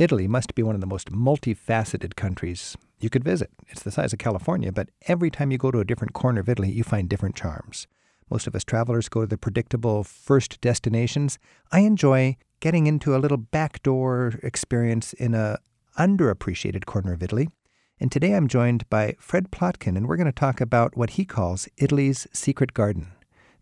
Italy must be one of the most multifaceted countries you could visit. It's the size of California, but every time you go to a different corner of Italy, you find different charms. Most of us travelers go to the predictable first destinations. I enjoy getting into a little backdoor experience in a underappreciated corner of Italy. And today I'm joined by Fred Plotkin, and we're going to talk about what he calls Italy's secret garden.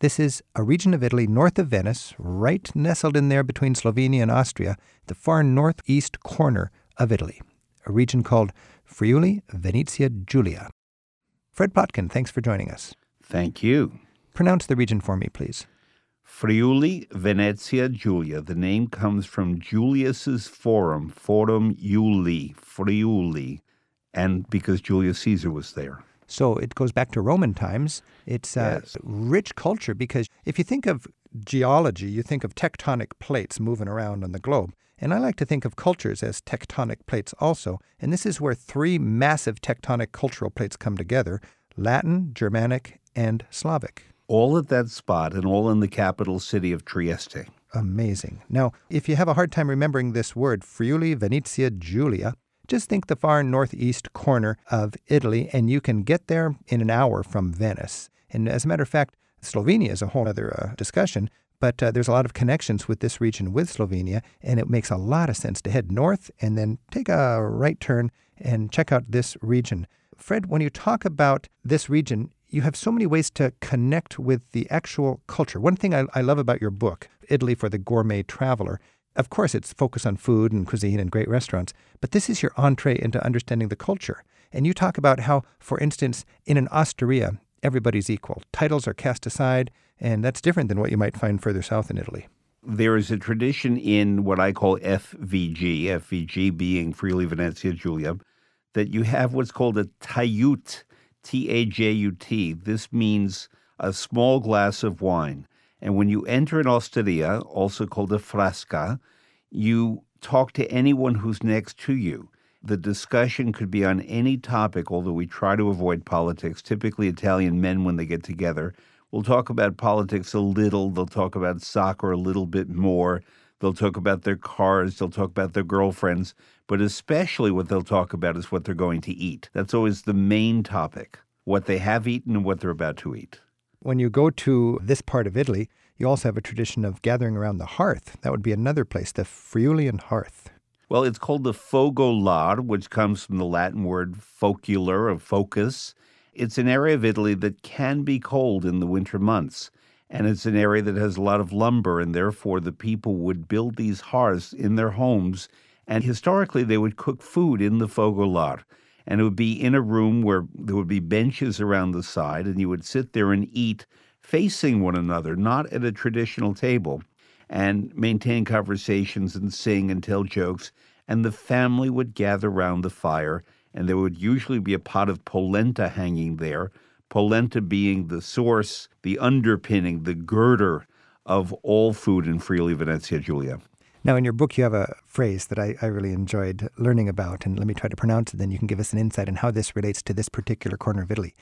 This is a region of Italy north of Venice, right nestled in there between Slovenia and Austria, the far northeast corner of Italy, a region called Friuli Venezia Giulia. Fred Plotkin, thanks for joining us. Thank you. Pronounce the region for me, please. Friuli Venezia Giulia. The name comes from Julius's Forum, Forum Iuli, Friuli, and because Julius Caesar was there. So it goes back to Roman times. It's a Yes. rich culture because if you think of geology, you think of tectonic plates moving around on the globe. And I like to think of cultures as tectonic plates also. And this is where three massive tectonic cultural plates come together Latin, Germanic, and Slavic. All at that spot and all in the capital city of Trieste. Amazing. Now, if you have a hard time remembering this word, Friuli Venezia Giulia, just think the far northeast corner of Italy, and you can get there in an hour from Venice. And as a matter of fact, Slovenia is a whole other uh, discussion, but uh, there's a lot of connections with this region with Slovenia, and it makes a lot of sense to head north and then take a right turn and check out this region. Fred, when you talk about this region, you have so many ways to connect with the actual culture. One thing I, I love about your book, Italy for the Gourmet Traveler, of course, it's focused on food and cuisine and great restaurants, but this is your entree into understanding the culture. And you talk about how, for instance, in an osteria, everybody's equal. Titles are cast aside, and that's different than what you might find further south in Italy. There is a tradition in what I call FVG, FVG being Friuli Venezia Giulia, that you have what's called a tajut, T A J U T. This means a small glass of wine. And when you enter an osteria, also called a frasca, you talk to anyone who's next to you. The discussion could be on any topic, although we try to avoid politics. Typically, Italian men, when they get together, will talk about politics a little. They'll talk about soccer a little bit more. They'll talk about their cars. They'll talk about their girlfriends. But especially what they'll talk about is what they're going to eat. That's always the main topic what they have eaten and what they're about to eat. When you go to this part of Italy, you also have a tradition of gathering around the hearth. That would be another place, the Friulian hearth. Well, it's called the fogolar, which comes from the Latin word focular, of focus. It's an area of Italy that can be cold in the winter months. And it's an area that has a lot of lumber, and therefore the people would build these hearths in their homes. And historically, they would cook food in the fogolar. And it would be in a room where there would be benches around the side, and you would sit there and eat facing one another, not at a traditional table and maintain conversations and sing and tell jokes. And the family would gather round the fire, and there would usually be a pot of polenta hanging there. Polenta being the source, the underpinning, the girder of all food in Friuli Venezia Giulia. Now, in your book, you have a phrase that I, I really enjoyed learning about, and let me try to pronounce it, then you can give us an insight on how this relates to this particular corner of Italy.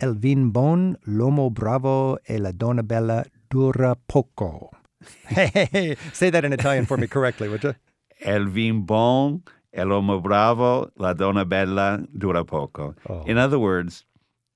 El vin bon, l'uomo bravo e la donna bella dura poco. Hey, hey, hey, say that in Italian for me correctly, would you? El vin bon, el uomo bravo, la donna bella dura poco. Oh. In other words,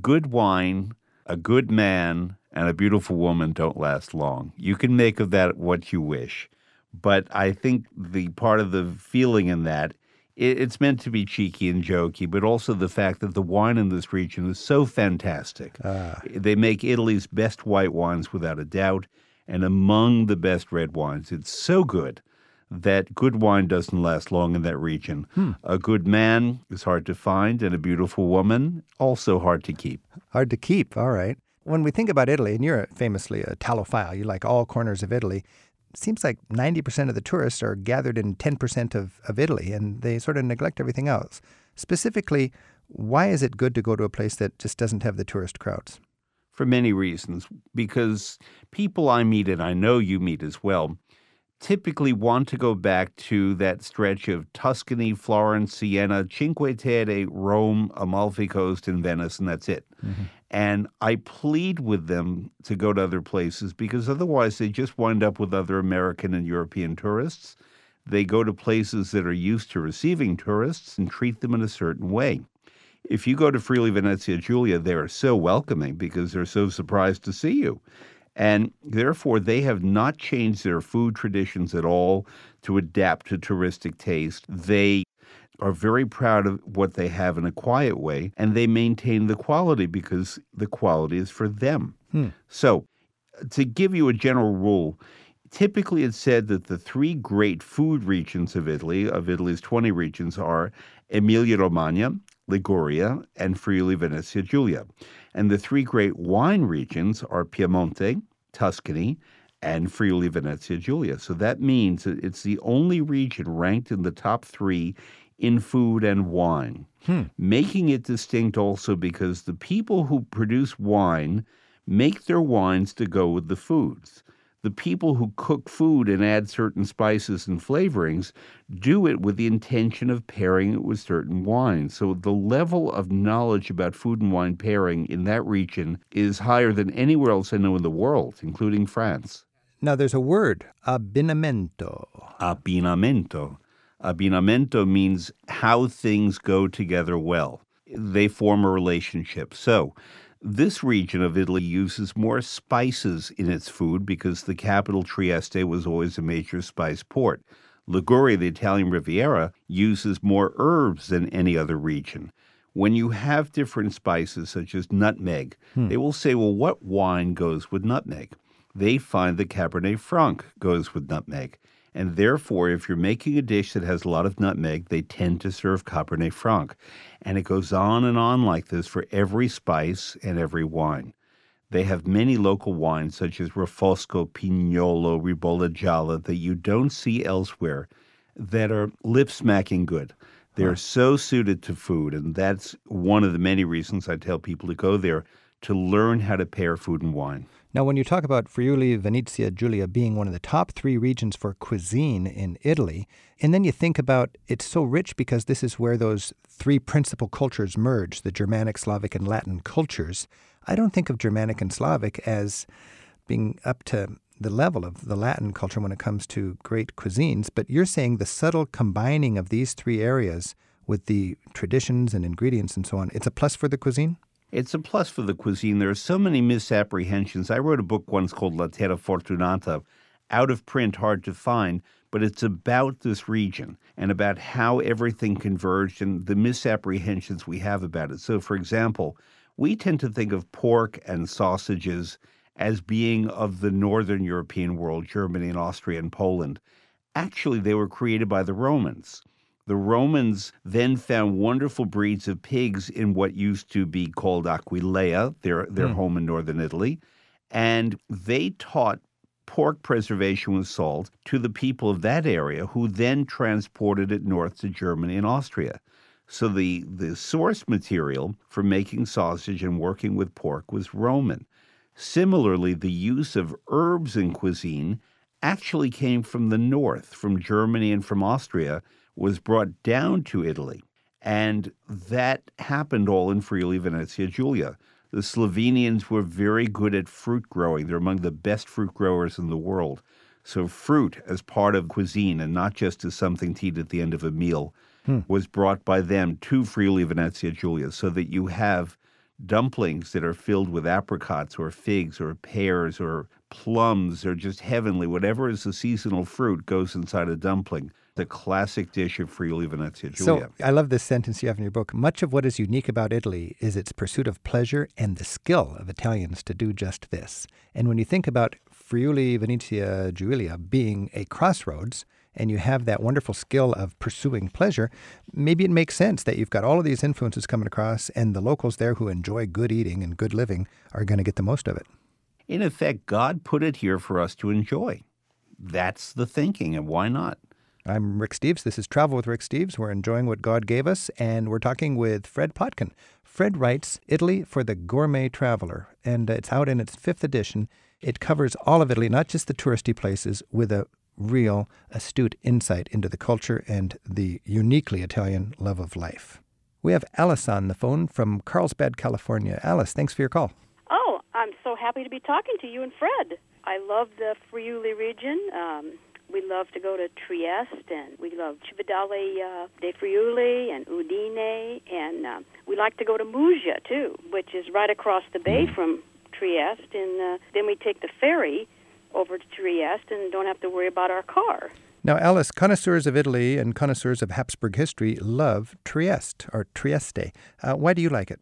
good wine, a good man, and a beautiful woman don't last long. You can make of that what you wish. But I think the part of the feeling in that, it, it's meant to be cheeky and jokey, but also the fact that the wine in this region is so fantastic. Ah. They make Italy's best white wines without a doubt, and among the best red wines. It's so good that good wine doesn't last long in that region. Hmm. A good man is hard to find, and a beautiful woman also hard to keep. Hard to keep, all right. When we think about Italy, and you're famously a Italophile, you like all corners of Italy, it seems like 90% of the tourists are gathered in 10% of, of Italy, and they sort of neglect everything else. Specifically, why is it good to go to a place that just doesn't have the tourist crowds? for many reasons. Because people I meet, and I know you meet as well, typically want to go back to that stretch of Tuscany, Florence, Siena, Cinque Terre, Rome, Amalfi Coast, and Venice, and that's it. Mm-hmm. And I plead with them to go to other places because otherwise they just wind up with other American and European tourists. They go to places that are used to receiving tourists and treat them in a certain way. If you go to Friuli Venezia Giulia, they are so welcoming because they're so surprised to see you. And therefore, they have not changed their food traditions at all to adapt to touristic taste. They are very proud of what they have in a quiet way, and they maintain the quality because the quality is for them. Hmm. So, to give you a general rule, typically it's said that the three great food regions of Italy, of Italy's 20 regions, are Emilia Romagna, Liguria, and Friuli Venezia Giulia. And the three great wine regions are Piemonte, Tuscany, and Friuli Venezia Giulia. So that means that it's the only region ranked in the top three in food and wine, hmm. making it distinct also because the people who produce wine make their wines to go with the foods the people who cook food and add certain spices and flavorings do it with the intention of pairing it with certain wines. So the level of knowledge about food and wine pairing in that region is higher than anywhere else I know in the world, including France. Now there's a word, abbinamento. Abbinamento. Abbinamento means how things go together well. They form a relationship. So this region of Italy uses more spices in its food because the capital Trieste was always a major spice port. Liguria, the Italian Riviera, uses more herbs than any other region. When you have different spices, such as nutmeg, hmm. they will say, well, what wine goes with nutmeg? They find the Cabernet Franc goes with nutmeg. And therefore, if you're making a dish that has a lot of nutmeg, they tend to serve Cabernet Franc. And it goes on and on like this for every spice and every wine. They have many local wines such as Refosco, Pignolo, Ribolla Gialla that you don't see elsewhere that are lip smacking good. They're so suited to food, and that's one of the many reasons I tell people to go there to learn how to pair food and wine. Now, when you talk about Friuli Venezia Giulia being one of the top three regions for cuisine in Italy, and then you think about it's so rich because this is where those three principal cultures merge the Germanic, Slavic, and Latin cultures. I don't think of Germanic and Slavic as being up to the level of the Latin culture when it comes to great cuisines, but you're saying the subtle combining of these three areas with the traditions and ingredients and so on, it's a plus for the cuisine? It's a plus for the cuisine. There are so many misapprehensions. I wrote a book once called La Terra Fortunata, out of print, hard to find, but it's about this region and about how everything converged and the misapprehensions we have about it. So, for example, we tend to think of pork and sausages as being of the Northern European world, Germany and Austria and Poland. Actually, they were created by the Romans. The Romans then found wonderful breeds of pigs in what used to be called Aquileia, their, their mm. home in northern Italy. And they taught pork preservation with salt to the people of that area, who then transported it north to Germany and Austria. So the, the source material for making sausage and working with pork was Roman. Similarly, the use of herbs in cuisine actually came from the north, from Germany and from Austria, was brought down to Italy. And that happened all in Friuli Venezia Giulia. The Slovenians were very good at fruit growing. They're among the best fruit growers in the world. So, fruit as part of cuisine and not just as something to eat at the end of a meal hmm. was brought by them to Friuli Venezia Giulia so that you have dumplings that are filled with apricots or figs or pears or plums or just heavenly. Whatever is the seasonal fruit goes inside a dumpling the classic dish of Friuli Venezia Giulia. So I love this sentence you have in your book. Much of what is unique about Italy is its pursuit of pleasure and the skill of Italians to do just this. And when you think about Friuli Venezia Giulia being a crossroads, and you have that wonderful skill of pursuing pleasure, maybe it makes sense that you've got all of these influences coming across, and the locals there who enjoy good eating and good living are going to get the most of it. In effect, God put it here for us to enjoy. That's the thinking, and why not? I'm Rick Steves. This is Travel with Rick Steves. We're enjoying what God gave us, and we're talking with Fred Plotkin. Fred writes Italy for the Gourmet Traveler, and it's out in its fifth edition. It covers all of Italy, not just the touristy places, with a real astute insight into the culture and the uniquely Italian love of life. We have Alice on the phone from Carlsbad, California. Alice, thanks for your call. Oh, I'm so happy to be talking to you and Fred. I love the Friuli region. Um, we love to go to Trieste, and we love Cividale uh, de Friuli and Udine, and uh, we like to go to Muggia too, which is right across the bay mm. from Trieste, and uh, then we take the ferry over to Trieste and don't have to worry about our car. Now, Alice, connoisseurs of Italy and connoisseurs of Habsburg history love Trieste or Trieste. Uh, why do you like it?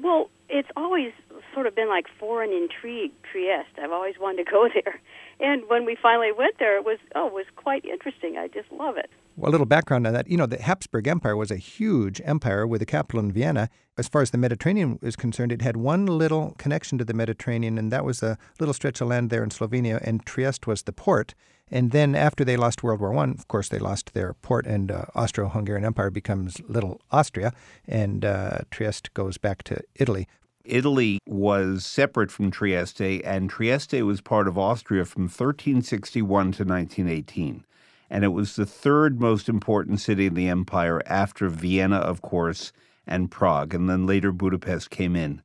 Well, it's always sort of been like foreign intrigue, Trieste. I've always wanted to go there. And when we finally went there, it was oh, it was quite interesting. I just love it. Well, a little background on that. You know, the Habsburg Empire was a huge empire with a capital in Vienna. As far as the Mediterranean is concerned, it had one little connection to the Mediterranean, and that was a little stretch of land there in Slovenia, and Trieste was the port. And then after they lost World War One, of course, they lost their port, and uh, Austro-Hungarian Empire becomes Little Austria, and uh, Trieste goes back to Italy. Italy was separate from Trieste, and Trieste was part of Austria from 1361 to 1918. And it was the third most important city in the empire after Vienna, of course, and Prague. And then later Budapest came in.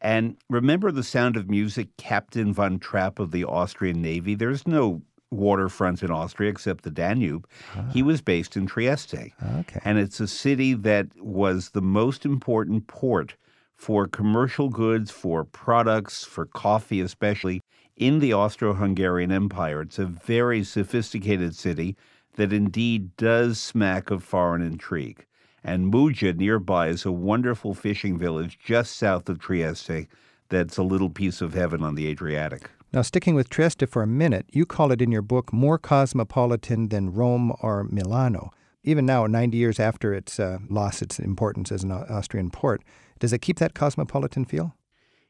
And remember the sound of music, Captain von Trapp of the Austrian Navy? There's no waterfront in Austria except the Danube. Ah. He was based in Trieste. Okay. And it's a city that was the most important port for commercial goods, for products, for coffee especially, in the Austro Hungarian Empire. It's a very sophisticated city that indeed does smack of foreign intrigue. And Muggia nearby is a wonderful fishing village just south of Trieste that's a little piece of heaven on the Adriatic. Now, sticking with Trieste for a minute, you call it in your book more cosmopolitan than Rome or Milano. Even now, 90 years after its uh, lost its importance as an Austrian port, does it keep that cosmopolitan feel?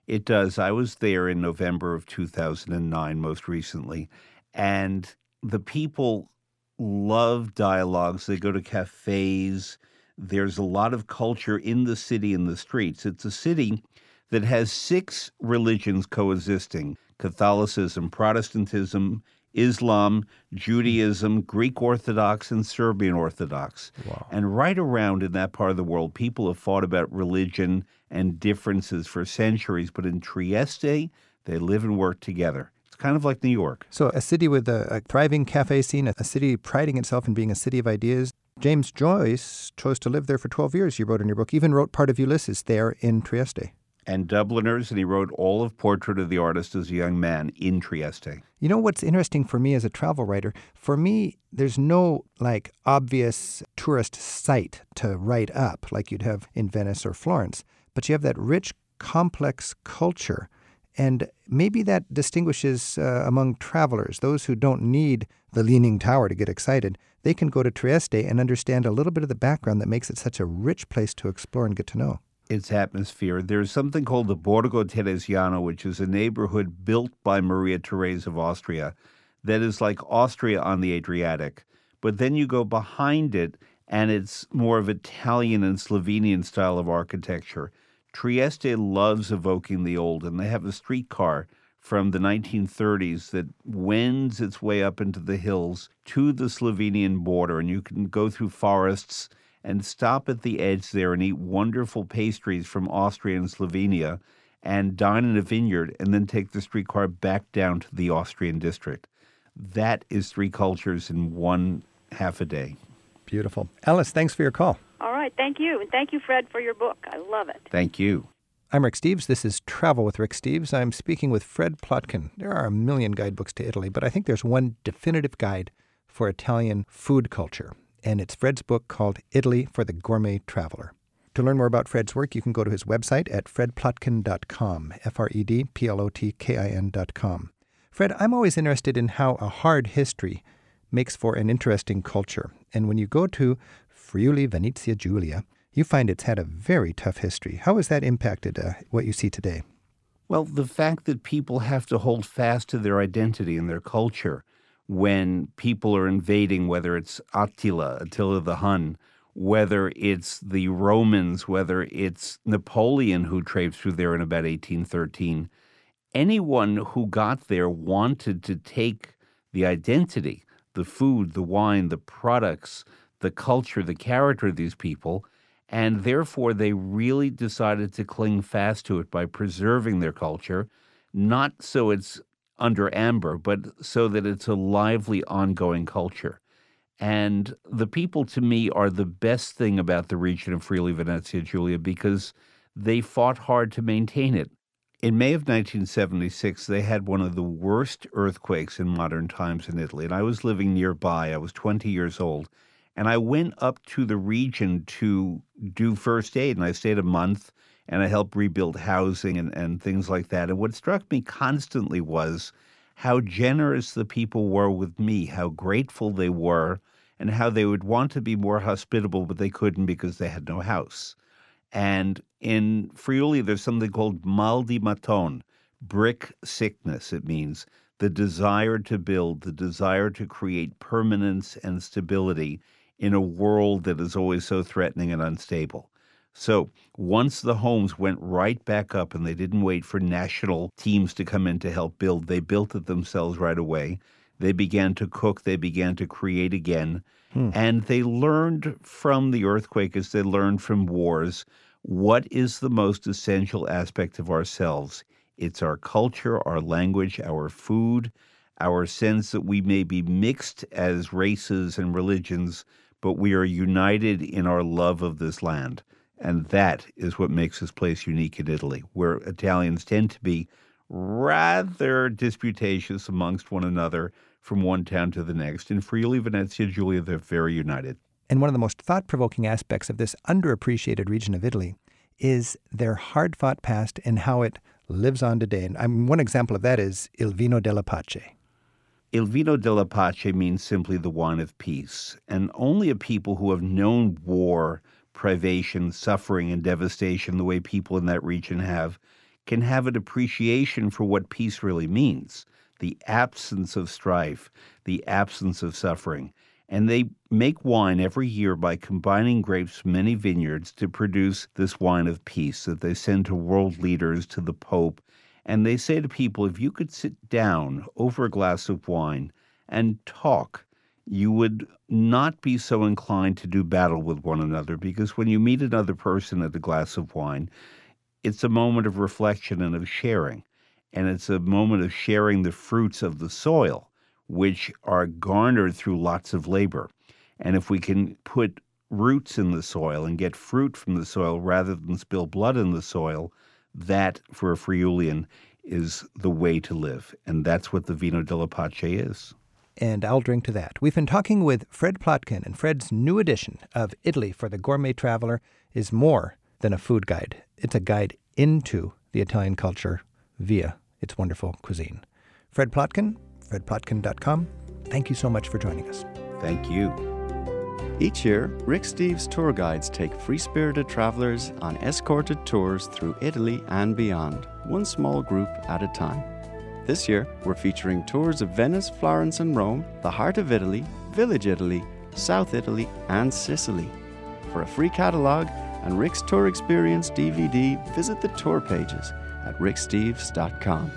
It does. I was there in November of 2009, most recently, and the people love dialogues. They go to cafes. There's a lot of culture in the city, in the streets. It's a city that has six religions coexisting Catholicism, Protestantism, Islam, Judaism, Greek Orthodox, and Serbian Orthodox. Wow. And right around in that part of the world, people have fought about religion and differences for centuries. But in Trieste, they live and work together. It's kind of like New York. So, a city with a, a thriving cafe scene, a city priding itself in being a city of ideas. James Joyce chose to live there for 12 years, you wrote in your book, even wrote part of Ulysses there in Trieste and Dubliners, and he wrote all of Portrait of the Artist as a young man in Trieste. You know what's interesting for me as a travel writer? For me, there's no like obvious tourist site to write up like you'd have in Venice or Florence, but you have that rich, complex culture. And maybe that distinguishes uh, among travelers, those who don't need the Leaning Tower to get excited. They can go to Trieste and understand a little bit of the background that makes it such a rich place to explore and get to know its atmosphere. There's something called the Borgo Teresiano, which is a neighborhood built by Maria Therese of Austria that is like Austria on the Adriatic. But then you go behind it, and it's more of Italian and Slovenian style of architecture. Trieste loves evoking the old, and they have a streetcar from the 1930s that wends its way up into the hills to the Slovenian border, and you can go through forests and stop at the edge there and eat wonderful pastries from Austria and Slovenia and dine in a vineyard and then take the streetcar back down to the Austrian district. That is three cultures in one half a day. Beautiful. Alice, thanks for your call. All right. Thank you. And thank you, Fred, for your book. I love it. Thank you. I'm Rick Steves. This is Travel with Rick Steves. I'm speaking with Fred Plotkin. There are a million guidebooks to Italy, but I think there's one definitive guide for Italian food culture and it's Fred's book called Italy for the Gourmet Traveler. To learn more about Fred's work, you can go to his website at fredplotkin.com, F R E D P L O T K I N.com. Fred, I'm always interested in how a hard history makes for an interesting culture. And when you go to Friuli Venezia Giulia, you find it's had a very tough history. How has that impacted uh, what you see today? Well, the fact that people have to hold fast to their identity and their culture when people are invading, whether it's Attila, Attila the Hun, whether it's the Romans, whether it's Napoleon who traipsed through there in about 1813. Anyone who got there wanted to take the identity, the food, the wine, the products, the culture, the character of these people, and therefore they really decided to cling fast to it by preserving their culture, not so it's under amber, but so that it's a lively, ongoing culture. And the people to me are the best thing about the region of Friuli Venezia Giulia because they fought hard to maintain it. In May of 1976, they had one of the worst earthquakes in modern times in Italy. And I was living nearby. I was 20 years old. And I went up to the region to do first aid. And I stayed a month and I helped rebuild housing and, and things like that. And what struck me constantly was how generous the people were with me, how grateful they were, and how they would want to be more hospitable, but they couldn't because they had no house. And in Friuli, there's something called mal di mattone, brick sickness. It means the desire to build, the desire to create permanence and stability in a world that is always so threatening and unstable. So once the homes went right back up and they didn't wait for national teams to come in to help build, they built it themselves right away. They began to cook, they began to create again. Hmm. And they learned from the earthquake as they learned from wars what is the most essential aspect of ourselves. It's our culture, our language, our food, our sense that we may be mixed as races and religions, but we are united in our love of this land. And that is what makes this place unique in Italy, where Italians tend to be rather disputatious amongst one another from one town to the next. In Friuli, Venezia, Giulia, they're very united. And one of the most thought provoking aspects of this underappreciated region of Italy is their hard fought past and how it lives on today. And I'm, one example of that is Il Vino della Pace. Il Vino della Pace means simply the wine of peace. And only a people who have known war, privation, suffering, and devastation the way people in that region have can have an appreciation for what peace really means the absence of strife, the absence of suffering. And they make wine every year by combining grapes from many vineyards to produce this wine of peace that they send to world leaders, to the Pope. And they say to people if you could sit down over a glass of wine and talk, you would not be so inclined to do battle with one another because when you meet another person at a glass of wine, it's a moment of reflection and of sharing and it's a moment of sharing the fruits of the soil, which are garnered through lots of labor. And if we can put roots in the soil and get fruit from the soil rather than spill blood in the soil, that for a Friulian is the way to live. And that's what the Vino della Pace is. And I'll drink to that. We've been talking with Fred Plotkin, and Fred's new edition of Italy for the Gourmet Traveler is more than a food guide. It's a guide into the Italian culture via its wonderful cuisine. Fred Plotkin, fredplotkin.com. Thank you so much for joining us. Thank you. Each year, Rick Steves tour guides take free spirited travelers on escorted tours through Italy and beyond, one small group at a time. This year, we're featuring tours of Venice, Florence, and Rome, the heart of Italy, Village Italy, South Italy, and Sicily. For a free catalogue and Rick's Tour Experience DVD, visit the tour pages at ricksteves.com.